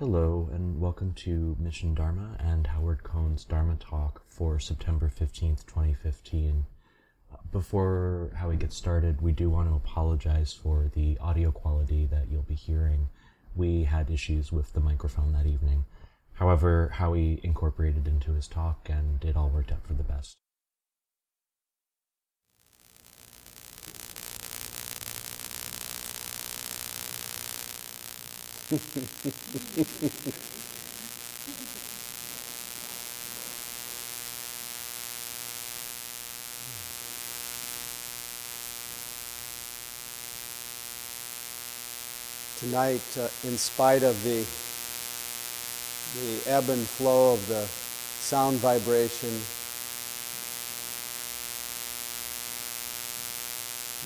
Hello, and welcome to Mission Dharma and Howard Cohn's Dharma Talk for September 15th, 2015. Before Howie gets started, we do want to apologize for the audio quality that you'll be hearing. We had issues with the microphone that evening. However, Howie incorporated into his talk and it all worked out for the best. Tonight, uh, in spite of the, the ebb and flow of the sound vibration,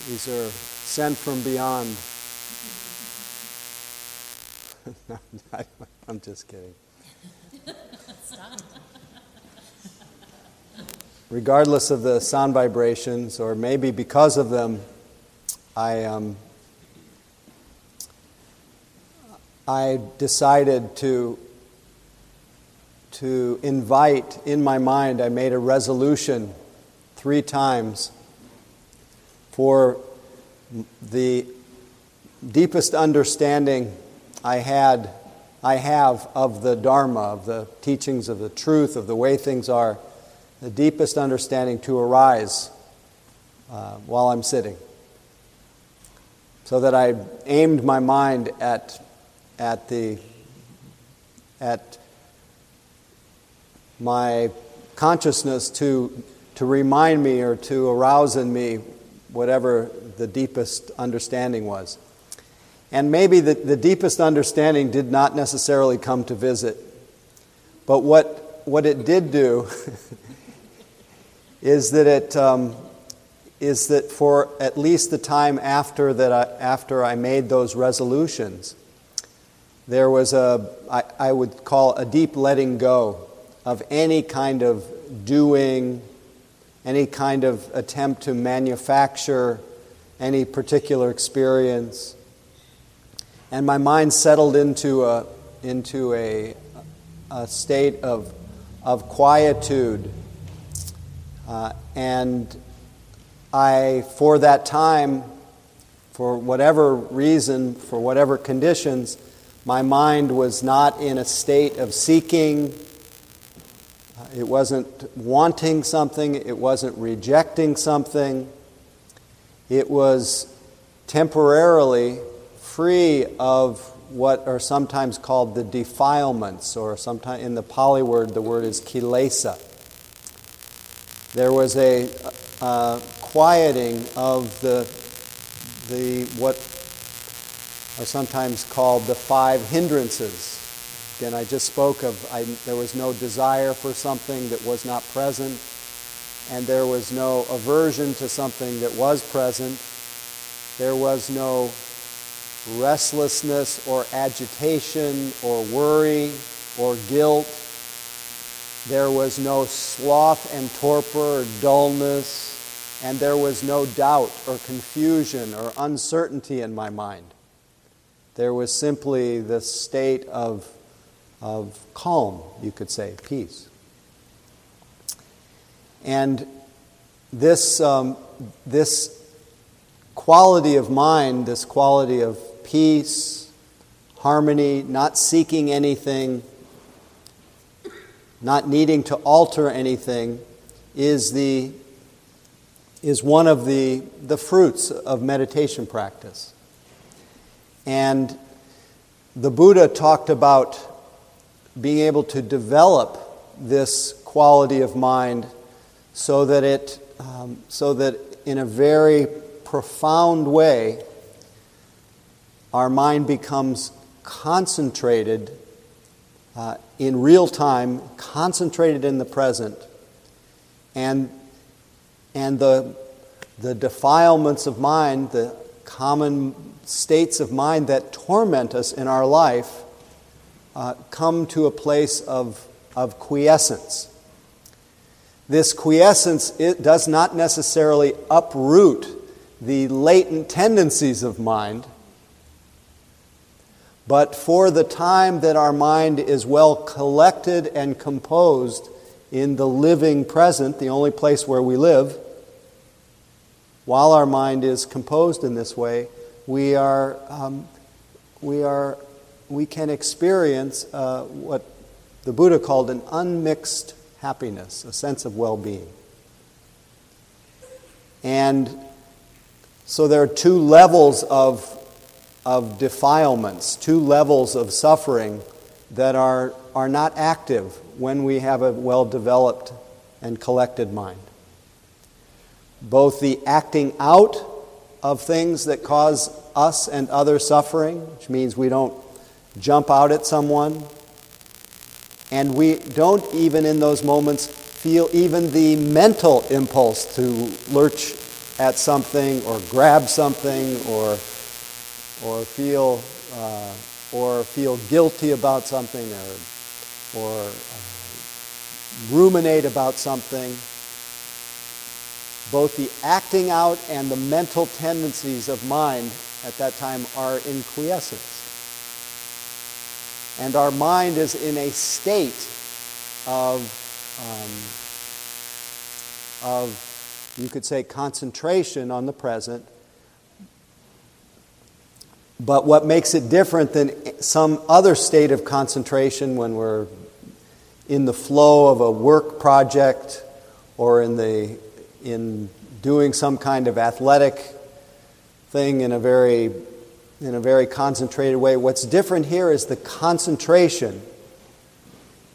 these are sent from beyond. I'm just kidding. Regardless of the sound vibrations, or maybe because of them, I, um, I decided to, to invite in my mind, I made a resolution three times for the deepest understanding I had, I have of the Dharma, of the teachings of the truth, of the way things are, the deepest understanding to arise uh, while I'm sitting. So that I aimed my mind at, at the at my consciousness to, to remind me or to arouse in me whatever the deepest understanding was. And maybe the, the deepest understanding did not necessarily come to visit. But what, what it did do is that it um, is that for at least the time after that I, after I made those resolutions, there was a I, I would call a deep letting go of any kind of doing, any kind of attempt to manufacture any particular experience and my mind settled into a, into a, a state of, of quietude. Uh, and I, for that time, for whatever reason, for whatever conditions, my mind was not in a state of seeking. Uh, it wasn't wanting something. It wasn't rejecting something. It was temporarily free of what are sometimes called the defilements, or sometimes in the Pali word, the word is kilesa. There was a uh, quieting of the, the what are sometimes called the five hindrances. Again, I just spoke of I, there was no desire for something that was not present, and there was no aversion to something that was present. There was no restlessness or agitation or worry or guilt. There was no sloth and torpor or dullness, and there was no doubt or confusion or uncertainty in my mind. There was simply the state of, of calm, you could say, peace. And this, um, this quality of mind, this quality of peace, harmony, not seeking anything, not needing to alter anything, is, the, is one of the, the fruits of meditation practice. And the Buddha talked about being able to develop this quality of mind so that it, um, so that in a very profound way, our mind becomes concentrated uh, in real time, concentrated in the present, and, and the, the defilements of mind, the common states of mind that torment us in our life, uh, come to a place of, of quiescence. This quiescence it does not necessarily uproot the latent tendencies of mind, But for the time that our mind is well collected and composed in the living present, the only place where we live, while our mind is composed in this way, we are, um, we are, we can experience uh, what the Buddha called an unmixed happiness, a sense of well-being. And so there are two levels of, of defilements, two levels of suffering that are, are not active when we have a well developed and collected mind. Both the acting out of things that cause us and others suffering, which means we don't jump out at someone, and we don't even in those moments feel even the mental impulse to lurch at something or grab something or, or, feel, uh, or feel guilty about something or, or uh, ruminate about something. Both the acting out and the mental tendencies of mind at that time are in quiescence. And our mind is in a state of, um, of, you could say, concentration on the present. But what makes it different than some other state of concentration when we're in the flow of a work project or in, the, in doing some kind of athletic thing in a very in a very concentrated way. What's different here is the concentration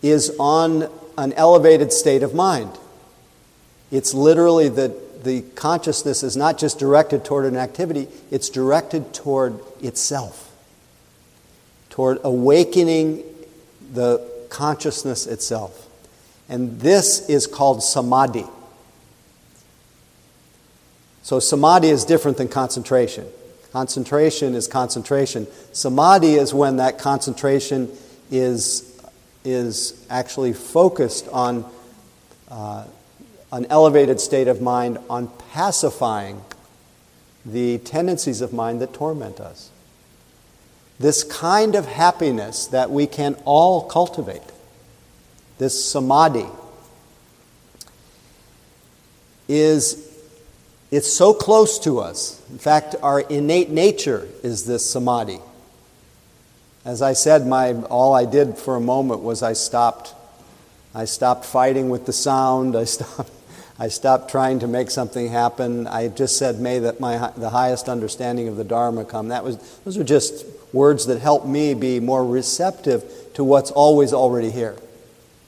is on an elevated state of mind. It's literally the consciousness is not just directed toward an activity, it's directed toward itself, toward awakening the consciousness itself. And this is called samadhi. So, samadhi is different than concentration. Concentration is concentration. Samadhi is when that concentration is, is actually focused on uh, an elevated state of mind, on pacifying the tendencies of mind that torment us. This kind of happiness that we can all cultivate, this samadhi, is it's so close to us. In fact, our innate nature is this samadhi. As I said, my, all I did for a moment was I stopped. I stopped fighting with the sound. I stopped, I stopped trying to make something happen. I just said, may that my, the highest understanding of the Dharma come. That was, those are just words that help me be more receptive to what's always already here.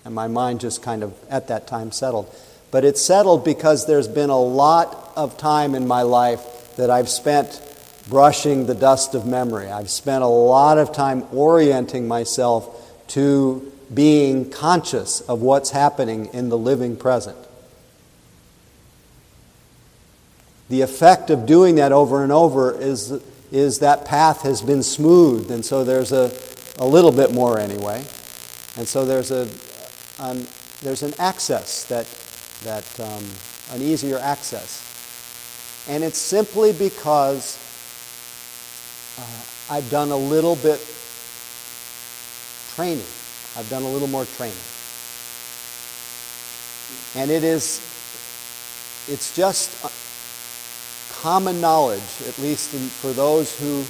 And my mind just kind of, at that time, settled. But it's settled because there's been a lot of time in my life that I've spent brushing the dust of memory. I've spent a lot of time orienting myself to being conscious of what's happening in the living present. The effect of doing that over and over is, is that path has been smoothed, and so there's a, a little bit more anyway. And so there's, a, an, there's an access that that um, an easier access. And it's simply because uh, I've done a little bit training. I've done a little more training. And it is, it's just common knowledge, at least in, for those who,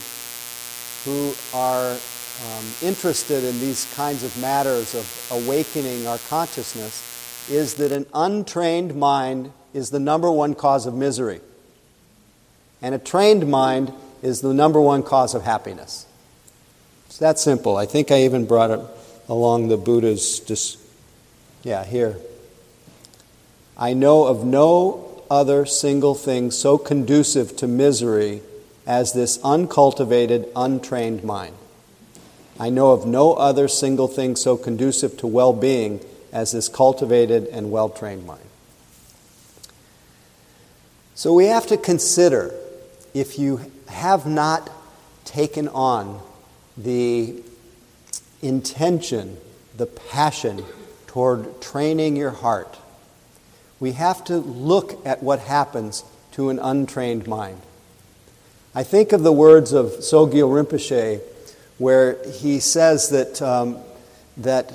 who are um, interested in these kinds of matters of awakening our consciousness is that an untrained mind is the number one cause of misery. And a trained mind is the number one cause of happiness. It's that simple. I think I even brought it along the Buddha's. Dis- yeah, here. I know of no other single thing so conducive to misery as this uncultivated, untrained mind. I know of no other single thing so conducive to well being as this cultivated and well trained mind. So we have to consider if you have not taken on the intention, the passion toward training your heart, we have to look at what happens to an untrained mind. I think of the words of Sogyal Rinpoche where he says that, um, that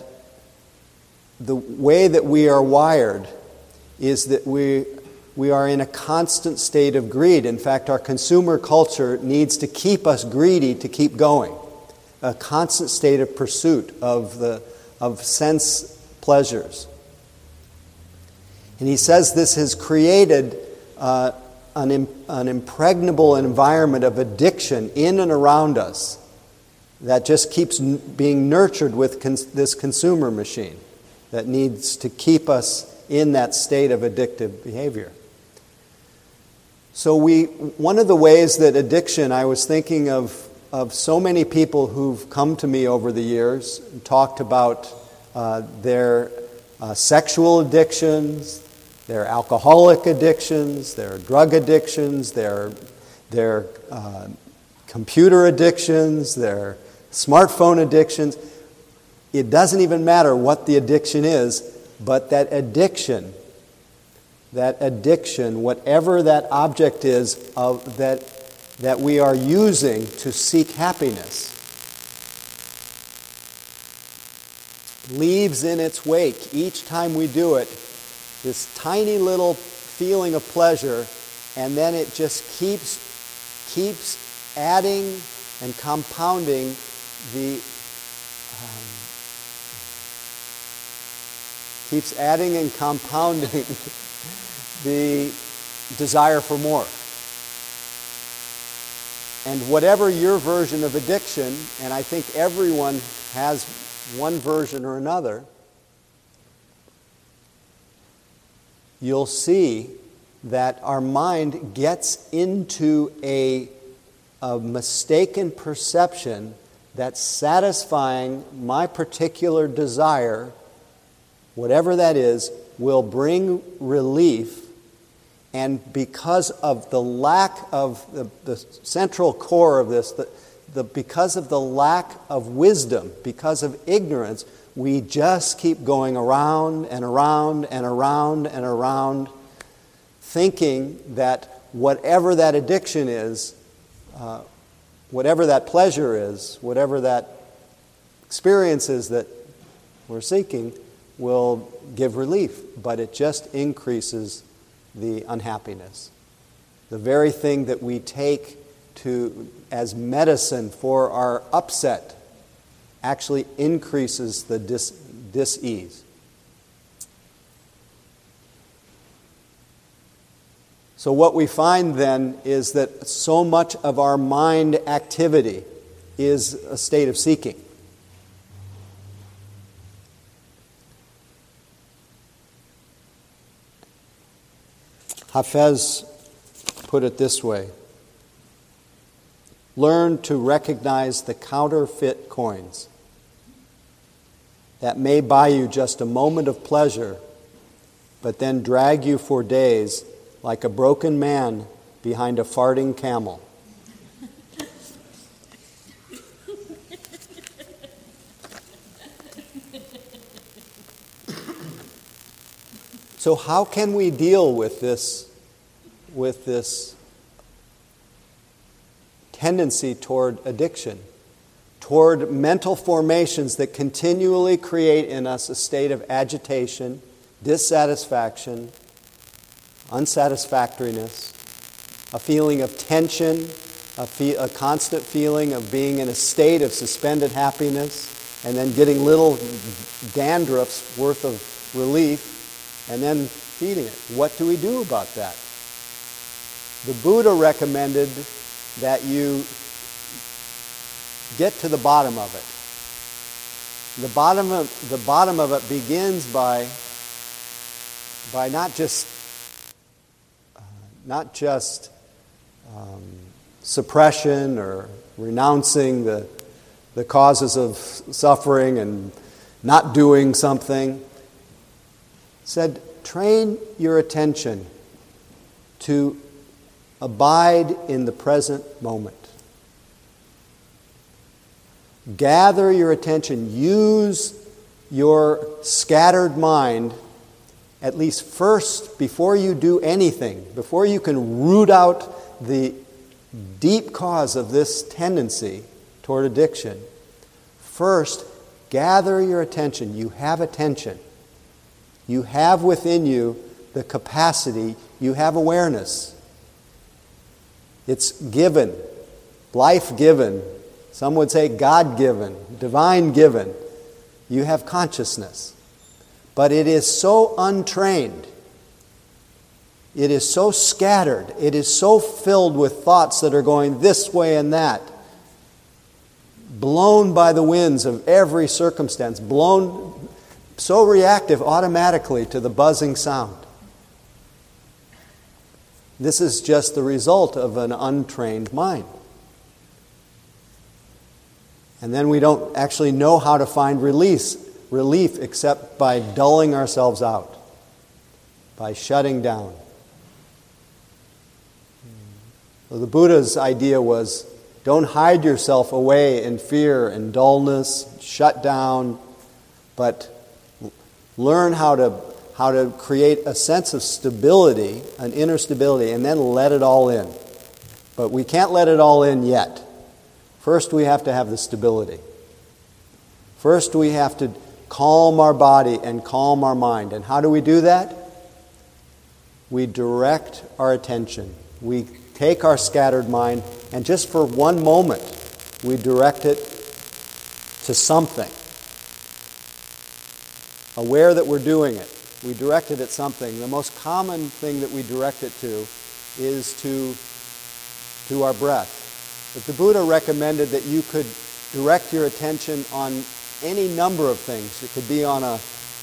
the way that we are wired is that we, we are in a constant state of greed. In fact, our consumer culture needs to keep us greedy to keep going. A constant state of pursuit of, the, of sense pleasures. And he says this has created uh, an, an impregnable environment of addiction in and around us that just keeps n- being nurtured with cons- this consumer machine that needs to keep us in that state of addictive behavior. So, we, one of the ways that addiction, I was thinking of, of so many people who've come to me over the years and talked about uh, their uh, sexual addictions, their alcoholic addictions, their drug addictions, their, their uh, computer addictions, their smartphone addictions. It doesn't even matter what the addiction is, but that addiction, that addiction, whatever that object is of that, that we are using to seek happiness, leaves in its wake each time we do it this tiny little feeling of pleasure, and then it just keeps, keeps adding and compounding the um, keeps adding and compounding the desire for more. And whatever your version of addiction, and I think everyone has one version or another, you'll see that our mind gets into a, a mistaken perception that satisfying my particular desire, whatever that is, will bring relief. And because of the lack of the, the central core of this, the, the, because of the lack of wisdom, because of ignorance, we just keep going around and around and around and around, thinking that whatever that addiction is, uh, whatever that pleasure is, whatever that experience is that we're seeking, will give relief, but it just increases the unhappiness. The very thing that we take to, as medicine for our upset actually increases the dis, dis-ease. So, what we find then is that so much of our mind activity is a state of seeking. Hafez put it this way Learn to recognize the counterfeit coins that may buy you just a moment of pleasure, but then drag you for days like a broken man behind a farting camel. So how can we deal with this with this tendency toward addiction? Toward mental formations that continually create in us a state of agitation, dissatisfaction, unsatisfactoriness, a feeling of tension, a, fe- a, constant feeling of being in a state of suspended happiness, and then getting little dandruffs worth of relief, and then feeding it. What do we do about that? The Buddha recommended that you get to the bottom of it. The bottom of, the bottom of it begins by, by not just, uh, not just um, suppression or renouncing the, the causes of suffering and not doing something. said, train your attention to abide in the present moment. Gather your attention. Use your scattered mind, at least first, before you do anything, before you can root out the deep cause of this tendency toward addiction. First, gather your attention. You have attention. You have within you the capacity, you have awareness. It's given, life given. Some would say God given, divine given. You have consciousness. But it is so untrained. It is so scattered. It is so filled with thoughts that are going this way and that. Blown by the winds of every circumstance, blown so reactive automatically to the buzzing sound. This is just the result of an untrained mind. And then we don't actually know how to find release, relief except by dulling ourselves out, by shutting down. So the Buddha's idea was don't hide yourself away in fear and dullness, shut down, but learn how to, how to create a sense of stability, an inner stability, and then let it all in. But we can't let it all in yet. First, we have to have the stability. First, we have to calm our body and calm our mind. And how do we do that? We direct our attention. We take our scattered mind and just for one moment, we direct it to something. Aware that we're doing it. We direct it at something. The most common thing that we direct it to is to, to our breath. But the Buddha recommended that you could direct your attention on any number of things. It could be on, a,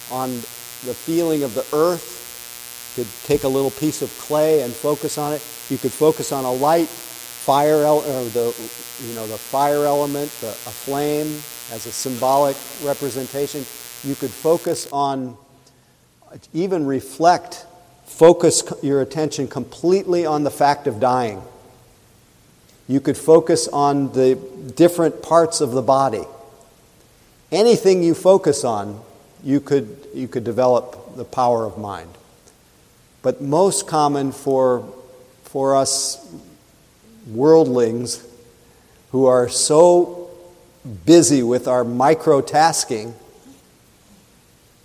on the feeling of the earth. You could take a little piece of clay and focus on it. You could focus on a light, fire, or uh, the, you know, the fire element, the, a flame as a symbolic representation. You could focus on, even reflect, focus your attention completely on the fact of dying. You could focus on the different parts of the body. Anything you focus on, you could, you could develop the power of mind. But most common for for us worldlings who are so busy with our micro-tasking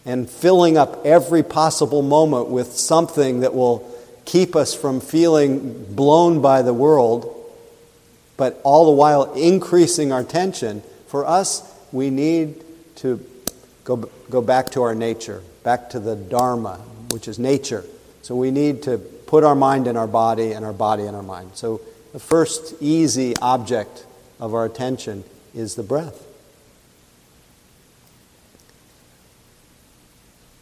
and filling up every possible moment with something that will keep us from feeling blown by the world, but all the while increasing our tension, for us, we need to go, go back to our nature, back to the Dharma, which is nature. So we need to put our mind in our body and our body in our mind. So the first easy object of our attention is the breath.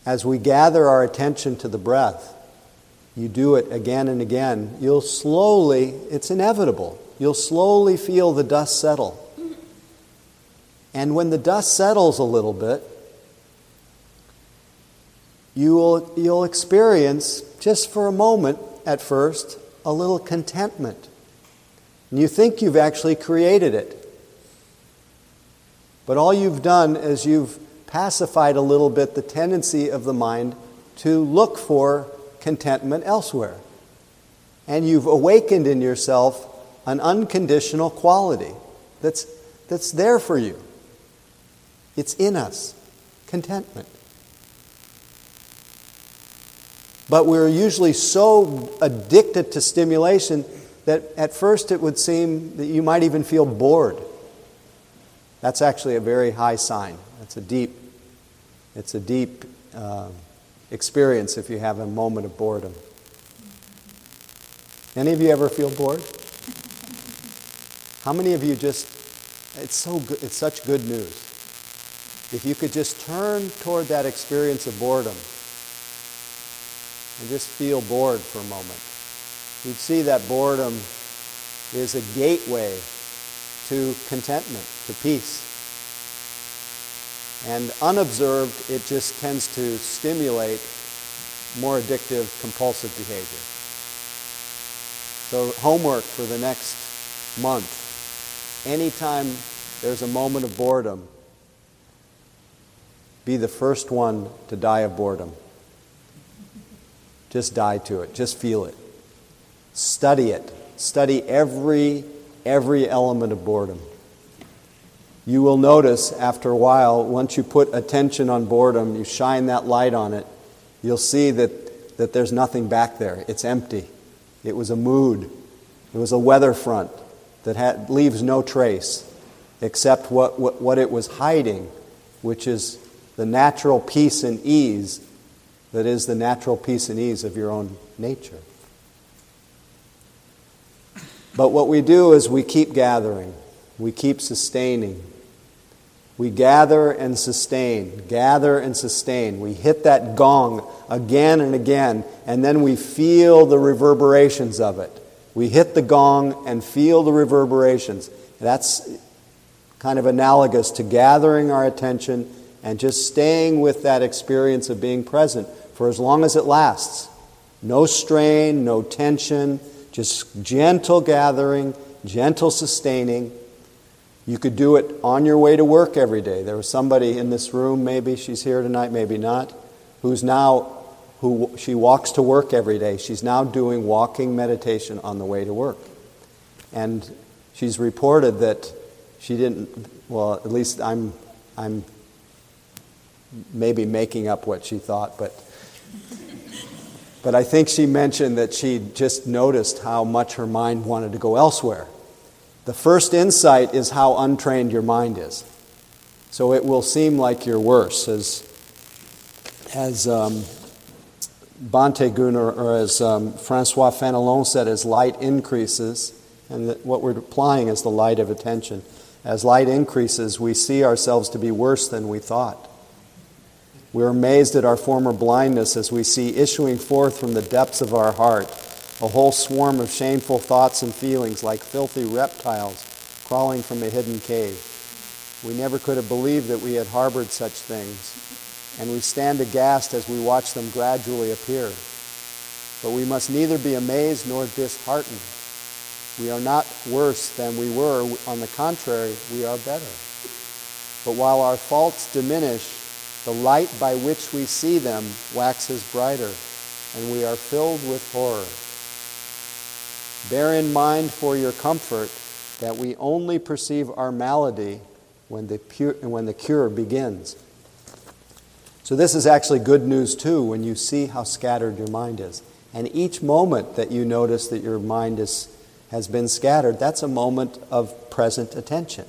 As we gather our attention to the breath, you do it again and again, you'll slowly, it's inevitable, you'll slowly feel the dust settle. And when the dust settles a little bit, you will, you'll experience, just for a moment at first, a little contentment. And you think you've actually created it. But all you've done is you've pacified a little bit the tendency of the mind to look for contentment elsewhere. And you've awakened in yourself an unconditional quality that's, that's there for you. It's in us contentment. But we're usually so addicted to stimulation that at first it would seem that you might even feel bored. That's actually a very high sign. That's a deep, it's a deep uh, experience if you have a moment of boredom. Any of you ever feel bored? How many of you just, it's so good, it's such good news. If you could just turn toward that experience of boredom and just feel bored for a moment. You'd see that boredom is a gateway to contentment, to peace. And unobserved, it just tends to stimulate more addictive, compulsive behavior. So, homework for the next month anytime there's a moment of boredom, be the first one to die of boredom. Just die to it. Just feel it. Study it. Study every every element of boredom. you will notice after a while, once you put attention on boredom, you shine that light on it, you'll see that, that there's nothing back there. It's empty. It was a mood, it was a weather front that leaves no trace except what, what, what it was hiding, which is the natural peace and ease that is the natural peace and ease of your own nature. But what we do is we keep gathering, we keep sustaining. We gather and sustain, gather and sustain. We hit that gong again and again, and then we feel the reverberations of it. We hit the gong and feel the reverberations. That's kind of analogous to gathering our attention and just staying with that experience of being present for as long as it lasts. No strain, no tension, just gentle gathering, gentle sustaining. You could do it on your way to work every day. There was somebody in this room, maybe she's here tonight, maybe not, who's now, who she walks to work every day. She's now doing walking meditation on the way to work. And she's reported that she didn't, well, at least I'm, I'm maybe making up what she thought, but but I think she mentioned that she just noticed how much her mind wanted to go elsewhere. The first insight is how untrained your mind is. So it will seem like you're worse, as, as um, Bhante Gunnar, or as um, Francois Fenelon said, as light increases, and what we're applying is the light of attention. As light increases, we see ourselves to be worse than we thought. We're amazed at our former blindness as we see issuing forth from the depths of our heart a whole swarm of shameful thoughts and feelings like filthy reptiles crawling from a hidden cave. We never could have believed that we had harbored such things, and we stand aghast as we watch them gradually appear. But we must neither be amazed nor disheartened. We are not worse than we were. On the contrary, we are better. But while our faults diminish, the light by which we see them waxes brighter, and we are filled with horror. Bear in mind for your comfort that we only perceive our malady when the, pure, when the cure begins. So, this is actually good news too when you see how scattered your mind is. And each moment that you notice that your mind is, has been scattered, that's a moment of present attention.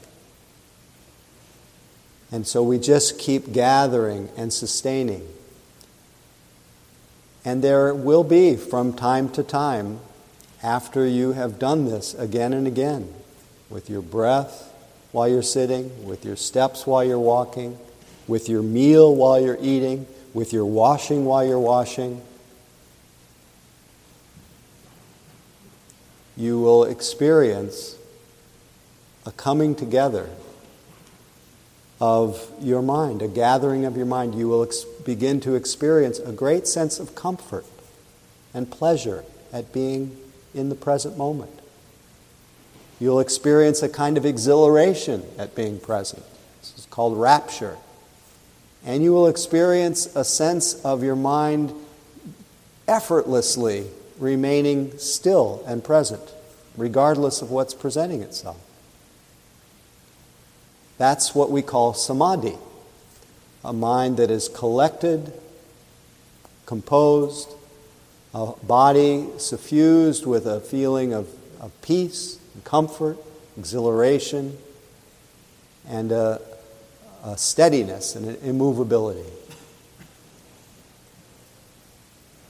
And so we just keep gathering and sustaining. And there will be, from time to time, after you have done this again and again, with your breath while you're sitting, with your steps while you're walking, with your meal while you're eating, with your washing while you're washing, you will experience a coming together of your mind, a gathering of your mind, you will ex- begin to experience a great sense of comfort and pleasure at being in the present moment. You'll experience a kind of exhilaration at being present. This is called rapture. And you will experience a sense of your mind effortlessly remaining still and present, regardless of what's presenting itself. That's what we call samadhi a mind that is collected, composed, a body suffused with a feeling of, of peace, and comfort, exhilaration, and a, a steadiness and an immovability.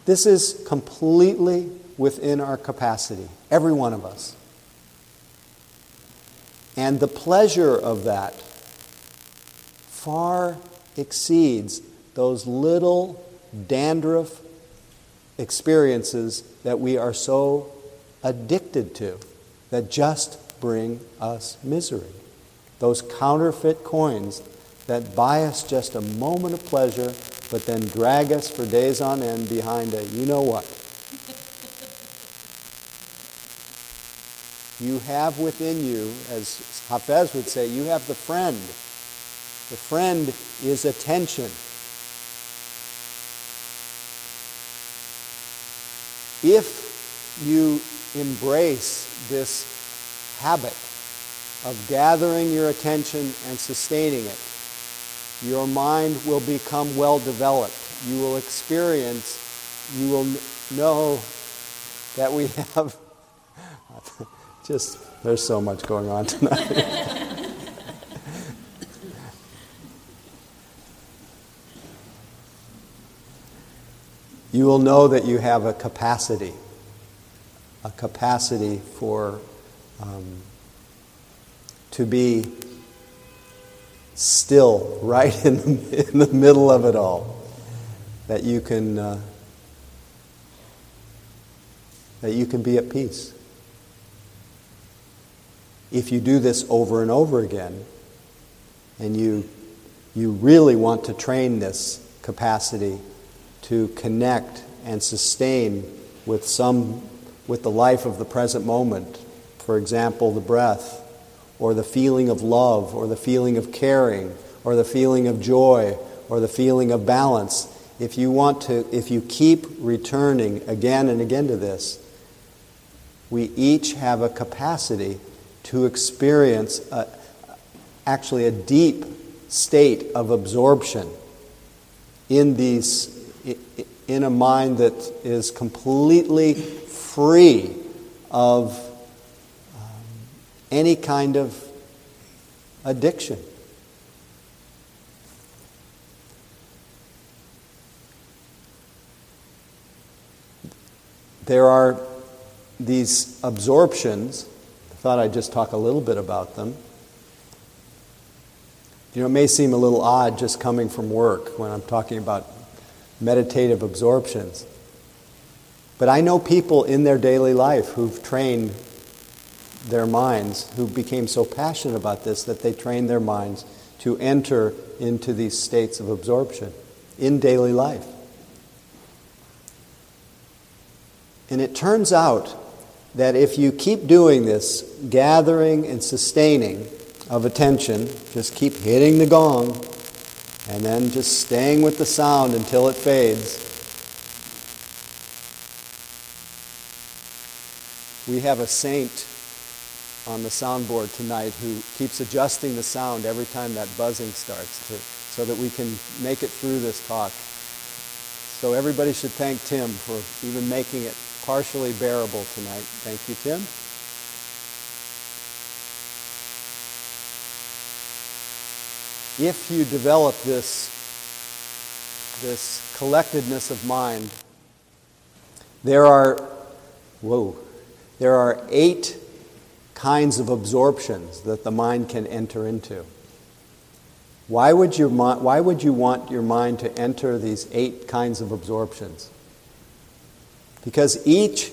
This is completely within our capacity, every one of us. And the pleasure of that far exceeds those little dandruff experiences that we are so addicted to that just bring us misery. Those counterfeit coins that buy us just a moment of pleasure but then drag us for days on end behind a you know what. You have within you, as Hafez would say, you have the friend. The friend is attention. If you embrace this habit of gathering your attention and sustaining it, your mind will become well developed. You will experience, you will know that we have just, there's so much going on tonight. you will know that you have a capacity, a capacity for um, to be still right in the, in the middle of it all. That you can uh, that you can be at peace. If you do this over and over again, and you you really want to train this capacity to connect and sustain with some with the life of the present moment, for example, the breath or the feeling of love, or the feeling of caring, or the feeling of joy, or the feeling of balance, if you want to, if you keep returning again and again to this, we each have a capacity to experience a, actually a deep state of absorption in these in a mind that is completely free of any kind of addiction. There are these absorptions. I thought I'd just talk a little bit about them. You know, it may seem a little odd just coming from work when I'm talking about meditative absorptions. But I know people in their daily life who've trained their minds, who became so passionate about this that they trained their minds to enter into these states of absorption in daily life. And it turns out that if you keep doing this, gathering and sustaining of attention, just keep hitting the gong, and then just staying with the sound until it fades. We have a saint on the soundboard tonight who keeps adjusting the sound every time that buzzing starts to, so that we can make it through this talk. So everybody should thank Tim for even making it partially bearable tonight. Thank you, Tim. If you develop this, this collectedness of mind, there are, whoa, there are eight kinds of absorptions that the mind can enter into. Why would, your, why would you want your mind to enter these eight kinds of absorptions? Because each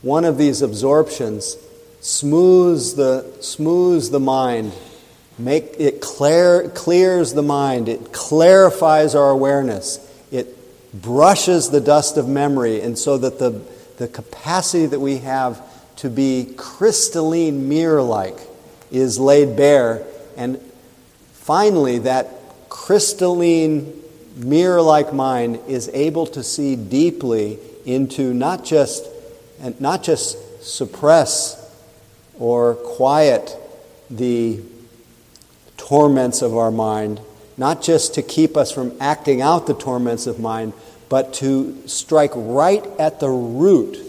one of these absorptions smooths the, smooths the mind, make, it clear, clears the mind, it clarifies our awareness, it brushes the dust of memory, and so that the, the capacity that we have to be crystalline mirror like is laid bare. And finally, that crystalline mirror like mind is able to see deeply into not just, and not just suppress or quiet the torments of our mind, not just to keep us from acting out the torments of mind, but to strike right at the root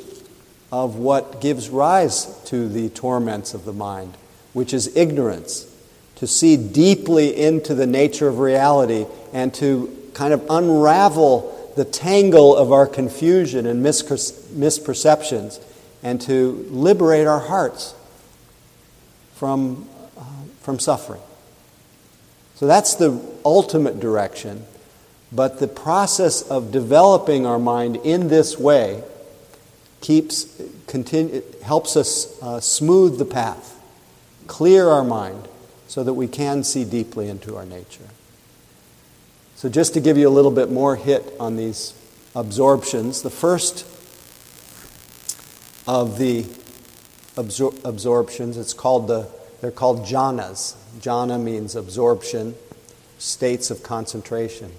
of what gives rise to the torments of the mind, which is ignorance. To see deeply into the nature of reality and to kind of unravel the tangle of our confusion and misperceptions and to liberate our hearts from, uh, from suffering. So that's the ultimate direction. But the process of developing our mind in this way keeps, continue, helps us uh, smooth the path, clear our mind, so that we can see deeply into our nature. So, just to give you a little bit more hit on these absorptions, the first of the absor- absorptions, it's called the, they're called jhanas. Jhana means absorption, states of concentration.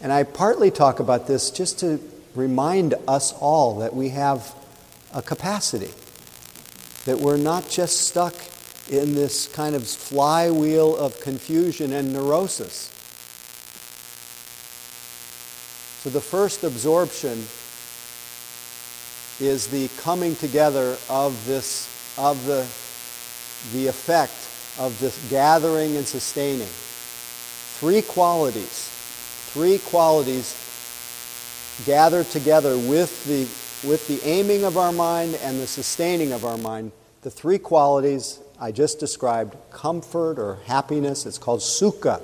And I partly talk about this just to remind us all that we have a capacity, that we're not just stuck in this kind of flywheel of confusion and neurosis. So the first absorption is the coming together of this of the the effect of this gathering and sustaining. Three qualities, three qualities gather together with the with the aiming of our mind and the sustaining of our mind. The three qualities I just described comfort or happiness, it's called sukha.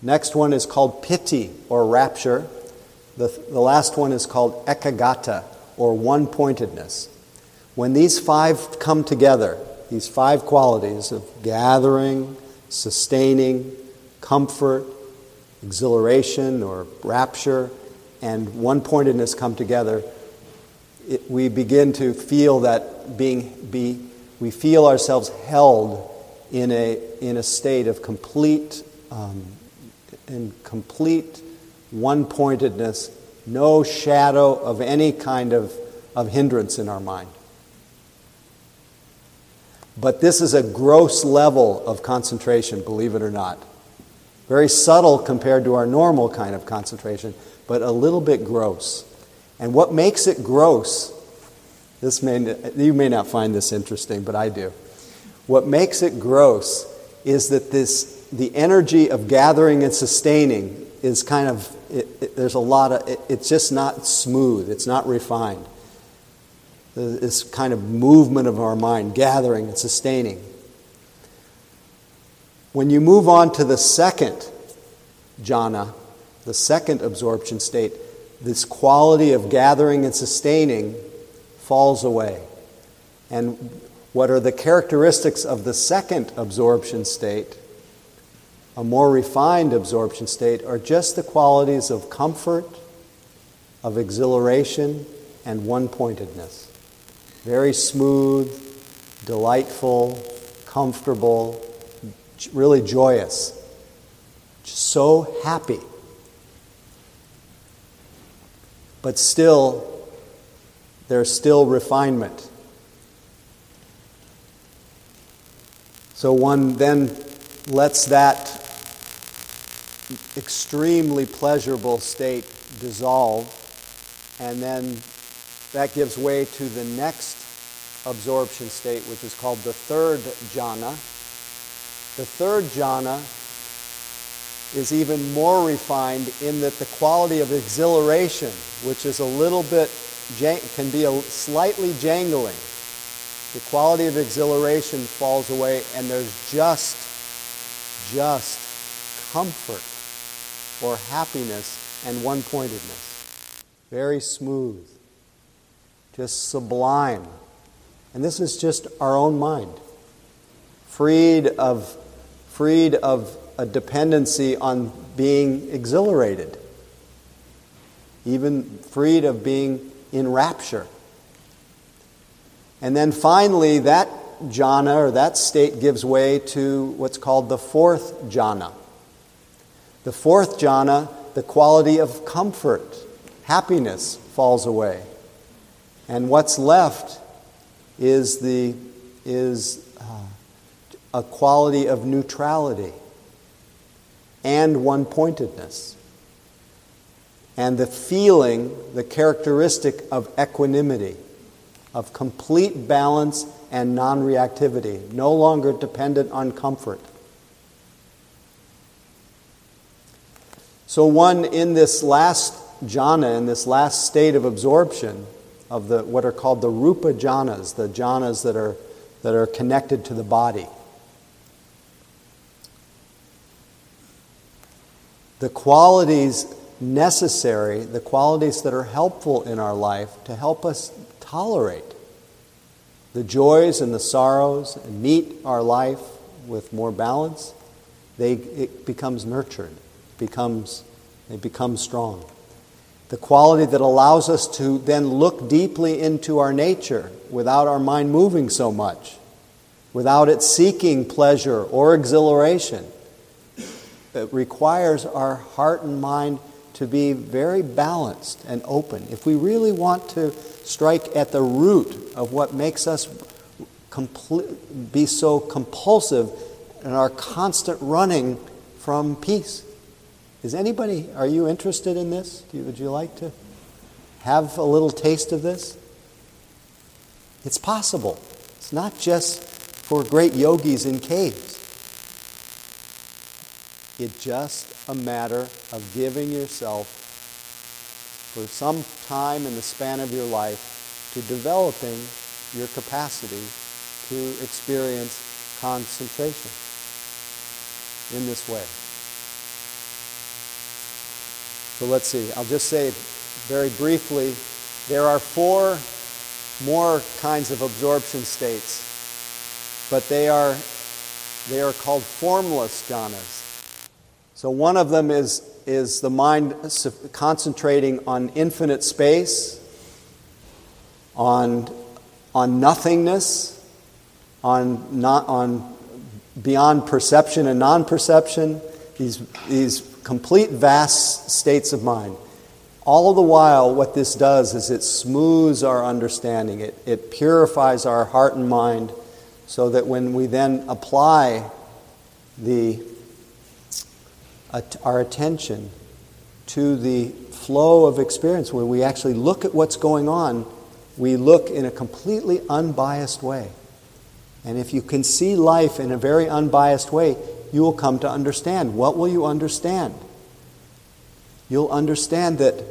Next one is called piti or rapture. The, the last one is called ekaggata or one pointedness. When these five come together, these five qualities of gathering, sustaining, comfort, exhilaration or rapture, and one pointedness come together, it, we begin to feel that being be, we feel ourselves held in a, in a state of complete, um, in complete one pointedness, no shadow of any kind of, of hindrance in our mind. But this is a gross level of concentration, believe it or not. Very subtle compared to our normal kind of concentration, but a little bit gross. And what makes it gross, this may, you may not find this interesting, but I do. What makes it gross is that this, the energy of gathering and sustaining is kind of, it, it, there's a lot of, it, it's just not smooth, it's not refined. Uh, this kind of movement of our mind, gathering and sustaining. When you move on to the second jhana, the second absorption state, this quality of gathering and sustaining falls away. And what are the characteristics of the second absorption state, a more refined absorption state, are just the qualities of comfort, of exhilaration, and one pointedness. Very smooth, delightful, comfortable, really joyous, so happy. But still, there's still refinement. So one then lets that extremely pleasurable state dissolve, and then that gives way to the next absorption state, which is called the third jhana. The third jhana is even more refined in that the quality of exhilaration, which is a little bit, can be a slightly jangling, the quality of exhilaration falls away and there's just, just comfort or happiness and one pointedness. Very smooth, just sublime. And this is just our own mind, freed of, freed of a dependency on being exhilarated, even freed of being in rapture. And then finally, that jhana or that state gives way to what's called the fourth jhana. The fourth jhana, the quality of comfort, happiness falls away. And what's left is, the, is uh, a quality of neutrality and one pointedness. And the feeling, the characteristic of equanimity, of complete balance and non reactivity, no longer dependent on comfort. So, one in this last jhana, in this last state of absorption of the, what are called the rupa jhanas, the jhanas that are, that are connected to the body. The qualities necessary, the qualities that are helpful in our life to help us tolerate the joys and the sorrows and meet our life with more balance, they, it becomes nurtured, becomes, they become strong. The quality that allows us to then look deeply into our nature without our mind moving so much, without it seeking pleasure or exhilaration requires our heart and mind to be very balanced and open. If we really want to strike at the root of what makes us complete, be so compulsive in our constant running from peace. Is anybody, are you interested in this? would you like to have a little taste of this? It's possible. It's not just for great yogis in caves. It's just a matter of giving yourself for some time in the span of your life to developing your capacity to experience concentration in this way. So let's see. I'll just say very briefly there are four more kinds of absorption states, but they are, they are called formless jhanas. So one of them is, is the mind concentrating on infinite space, on, on nothingness, on, not, on beyond perception and non perception, these, these complete vast states of mind. All the while, what this does is it smooths our understanding, it, it purifies our heart and mind so that when we then apply the our attention to the flow of experience, where we actually look at what's going on, we look in a completely unbiased way. And if you can see life in a very unbiased way, you will come to understand. What will you understand? You'll understand that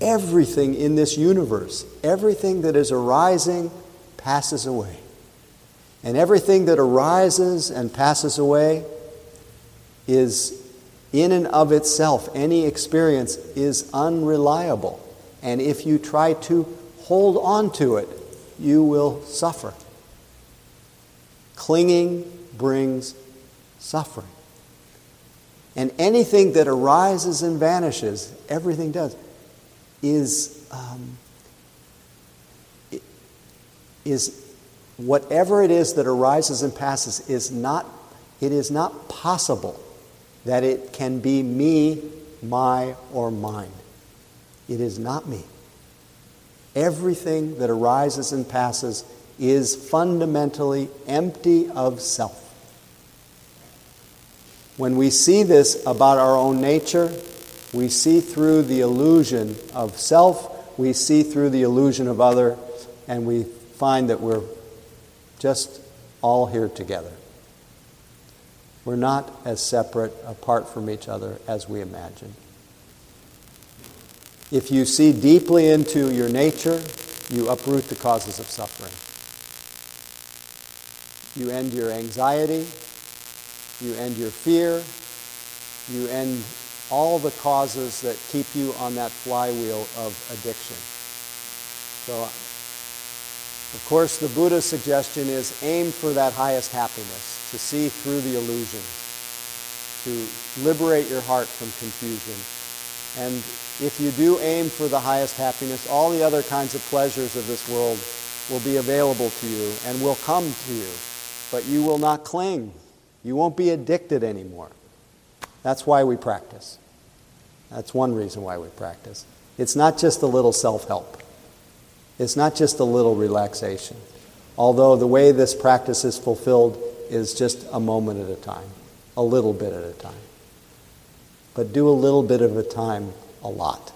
everything in this universe, everything that is arising, passes away. And everything that arises and passes away is in and of itself, any experience is unreliable. And if you try to hold on to it, you will suffer. Clinging brings suffering. And anything that arises and vanishes, everything does, is, um, is whatever it is that arises and passes is not, it is not possible that it can be me, my, or mine. It is not me. Everything that arises and passes is fundamentally empty of self. When we see this about our own nature, we see through the illusion of self, we see through the illusion of other, and we find that we're just all here together. We're not as separate, apart from each other as we imagine. If you see deeply into your nature, you uproot the causes of suffering. You end your anxiety, you end your fear, you end all the causes that keep you on that flywheel of addiction. So, of course, the Buddha's suggestion is aim for that highest happiness, to see through the illusions, to liberate your heart from confusion. And if you do aim for the highest happiness, all the other kinds of pleasures of this world will be available to you and will come to you. But you will not cling you won't be addicted anymore. That's why we practice. That's one reason why we practice. It's not just a little self help, it's not just a little relaxation. Although the way this practice is fulfilled is just a moment at a time, a little bit at a time. But do a little bit of a time a lot,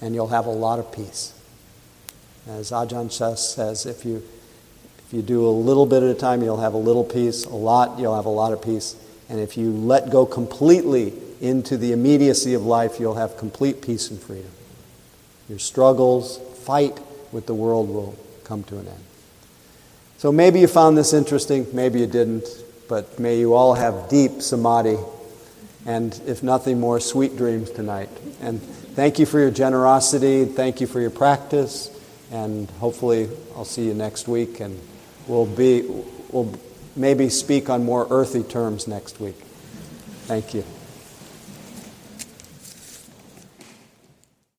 and you'll have a lot of peace. As Ajahn Chah says, if you if you do a little bit at a time, you'll have a little peace. A lot, you'll have a lot of peace. And if you let go completely into the immediacy of life, you'll have complete peace and freedom. Your struggles, fight with the world will come to an end. So maybe you found this interesting, maybe you didn't, but may you all have deep samadhi and, if nothing more, sweet dreams tonight. And thank you for your generosity, thank you for your practice, and hopefully I'll see you next week. And We'll, be, we'll maybe speak on more earthy terms next week. Thank you.